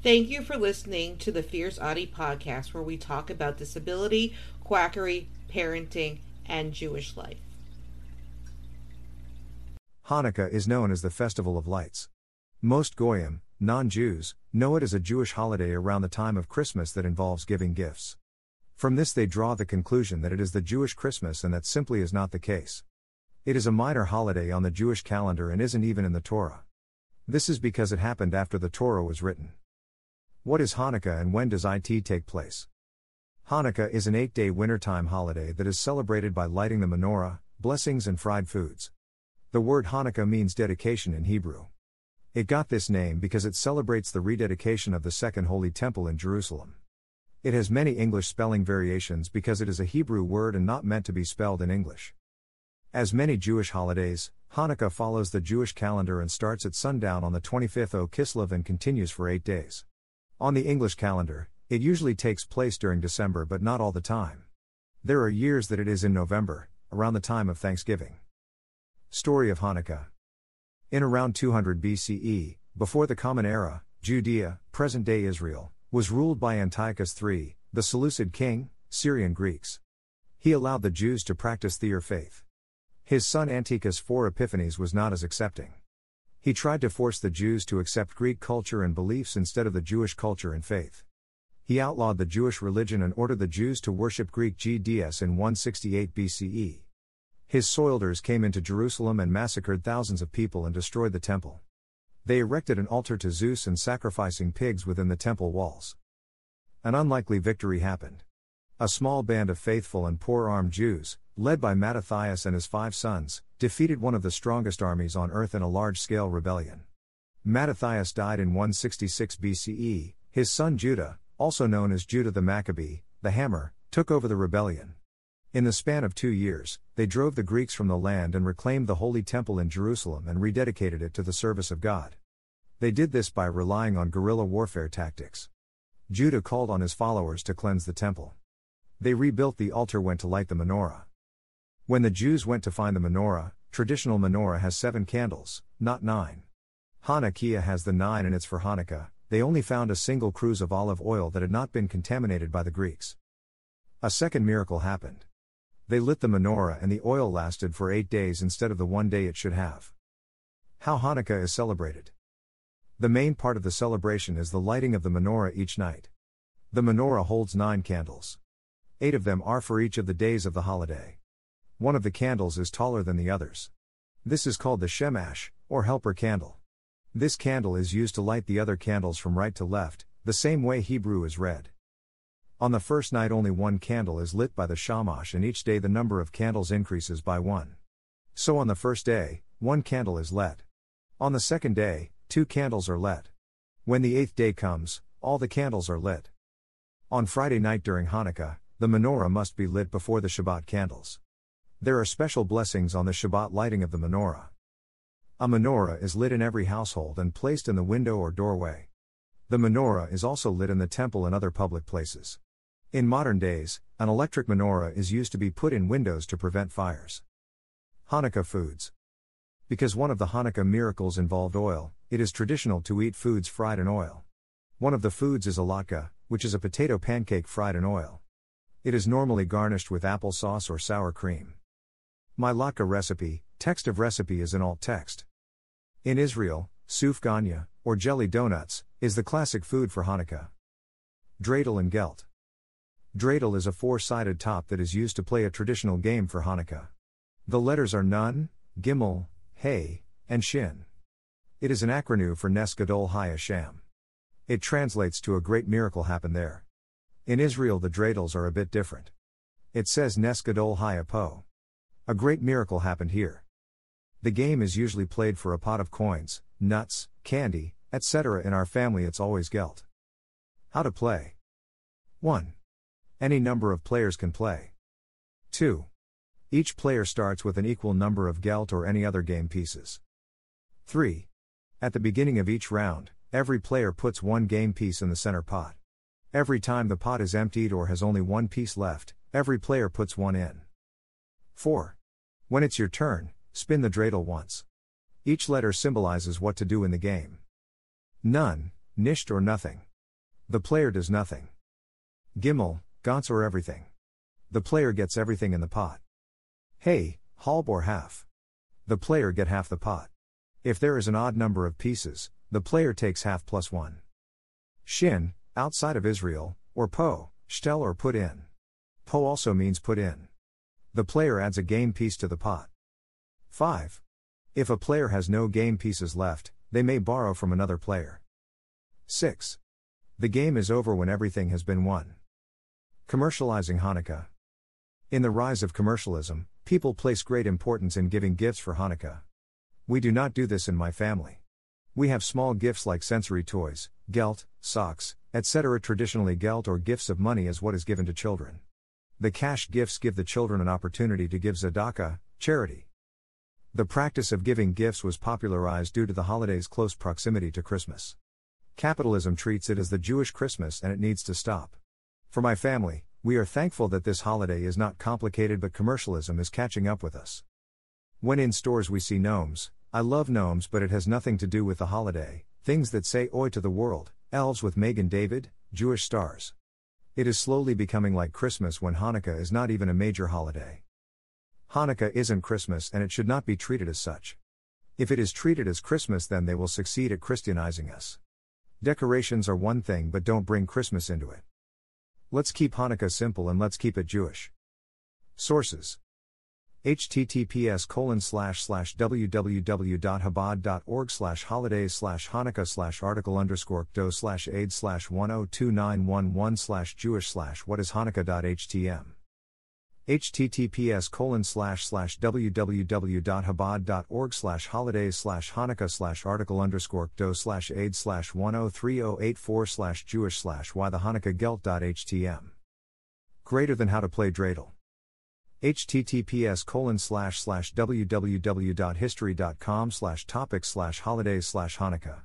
Thank you for listening to the Fierce Autie podcast, where we talk about disability, quackery, parenting, and Jewish life. Hanukkah is known as the Festival of Lights. Most Goyim, non Jews, know it as a Jewish holiday around the time of Christmas that involves giving gifts. From this, they draw the conclusion that it is the Jewish Christmas, and that simply is not the case. It is a minor holiday on the Jewish calendar and isn't even in the Torah. This is because it happened after the Torah was written. What is Hanukkah and when does it take place? Hanukkah is an eight day wintertime holiday that is celebrated by lighting the menorah, blessings, and fried foods. The word Hanukkah means dedication in Hebrew. It got this name because it celebrates the rededication of the Second Holy Temple in Jerusalem. It has many English spelling variations because it is a Hebrew word and not meant to be spelled in English. As many Jewish holidays, Hanukkah follows the Jewish calendar and starts at sundown on the 25th O Kislev and continues for eight days. On the English calendar, it usually takes place during December but not all the time. There are years that it is in November, around the time of Thanksgiving. Story of Hanukkah. In around 200 BCE, before the Common Era, Judea, present day Israel, was ruled by Antiochus III, the Seleucid king, Syrian Greeks. He allowed the Jews to practice their faith. His son Antiochus IV Epiphanes was not as accepting. He tried to force the Jews to accept Greek culture and beliefs instead of the Jewish culture and faith. He outlawed the Jewish religion and ordered the Jews to worship Greek GDS in 168 BCE. His soldiers came into Jerusalem and massacred thousands of people and destroyed the temple. They erected an altar to Zeus and sacrificing pigs within the temple walls. An unlikely victory happened. A small band of faithful and poor armed Jews, led by Mattathias and his five sons, defeated one of the strongest armies on earth in a large scale rebellion. Mattathias died in 166 BCE, his son Judah, also known as Judah the Maccabee, the Hammer, took over the rebellion. In the span of two years, they drove the Greeks from the land and reclaimed the Holy Temple in Jerusalem and rededicated it to the service of God. They did this by relying on guerrilla warfare tactics. Judah called on his followers to cleanse the temple. They rebuilt the altar went to light the menorah. When the Jews went to find the menorah, traditional menorah has seven candles, not nine. Hanukkah has the nine and it's for Hanukkah, they only found a single cruse of olive oil that had not been contaminated by the Greeks. A second miracle happened. They lit the menorah and the oil lasted for eight days instead of the one day it should have. How Hanukkah is celebrated. The main part of the celebration is the lighting of the menorah each night. The menorah holds nine candles. Eight of them are for each of the days of the holiday. One of the candles is taller than the others. This is called the Shamash, or helper candle. This candle is used to light the other candles from right to left, the same way Hebrew is read. On the first night, only one candle is lit by the shamash, and each day the number of candles increases by one. So on the first day, one candle is lit. On the second day, two candles are lit. When the eighth day comes, all the candles are lit. On Friday night during Hanukkah, the menorah must be lit before the Shabbat candles. There are special blessings on the Shabbat lighting of the menorah. A menorah is lit in every household and placed in the window or doorway. The menorah is also lit in the temple and other public places. In modern days, an electric menorah is used to be put in windows to prevent fires. Hanukkah foods. Because one of the Hanukkah miracles involved oil, it is traditional to eat foods fried in oil. One of the foods is a latke, which is a potato pancake fried in oil. It is normally garnished with applesauce or sour cream. My latke recipe, text of recipe is in alt text. In Israel, sufganiyah, or jelly donuts, is the classic food for Hanukkah. Dreidel and gelt. Dreidel is a four sided top that is used to play a traditional game for Hanukkah. The letters are Nun, Gimel, Hey, and Shin. It is an acronym for Nes Gadol Hayasham. It translates to a great miracle happened there. In Israel, the dreidels are a bit different. It says Nes Gadol Hayapo. A great miracle happened here. The game is usually played for a pot of coins, nuts, candy, etc. In our family, it's always gelt. How to play 1. Any number of players can play. 2. Each player starts with an equal number of gelt or any other game pieces. 3. At the beginning of each round, every player puts one game piece in the center pot. Every time the pot is emptied or has only one piece left, every player puts one in. 4. When it's your turn, spin the dreidel once. Each letter symbolizes what to do in the game. Nun, nisht or nothing. The player does nothing. Gimel, Gantz or everything. The player gets everything in the pot. Hey, halb or half. The player get half the pot. If there is an odd number of pieces, the player takes half plus one. Shin, outside of Israel, or po, shtel or put in. Po also means put in. The player adds a game piece to the pot. 5. If a player has no game pieces left, they may borrow from another player. 6. The game is over when everything has been won. Commercializing Hanukkah. In the rise of commercialism, people place great importance in giving gifts for Hanukkah. We do not do this in my family. We have small gifts like sensory toys, gelt, socks, etc. Traditionally, gelt or gifts of money is what is given to children. The cash gifts give the children an opportunity to give tzedakah, charity. The practice of giving gifts was popularized due to the holiday's close proximity to Christmas. Capitalism treats it as the Jewish Christmas and it needs to stop. For my family, we are thankful that this holiday is not complicated but commercialism is catching up with us. When in stores we see gnomes, I love gnomes but it has nothing to do with the holiday, things that say oi to the world, elves with Magen David, Jewish stars. It is slowly becoming like Christmas when Hanukkah is not even a major holiday. Hanukkah isn't Christmas and it should not be treated as such. If it is treated as Christmas, then they will succeed at Christianizing us. Decorations are one thing but don't bring Christmas into it. Let's keep Hanukkah simple and let's keep it Jewish. Sources https colon slash slash www.chabad.org slash holidays slash hanukkah slash article underscore do slash aid slash 102911 slash jewish slash what is hanukkah.htm https colon slash slash www.chabad.org slash holidays slash hanukkah slash article underscore do slash aid slash 103084 slash jewish slash why the hanukkah gelt.htm greater than how to play dreidel https colon slash slash www.history.com slash topic slash holidays slash hanukkah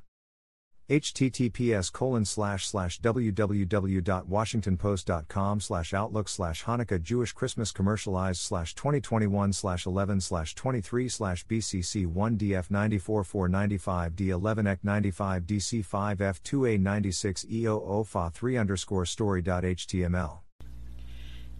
https colon slash slash www.washingtonpost.com slash outlook slash hanukkah jewish christmas commercialized slash 2021 slash 11 slash 23 slash bcc 1 df 94 495 d11 ec 95 dc 5 f 2a 96 eo fa 3 underscore story.html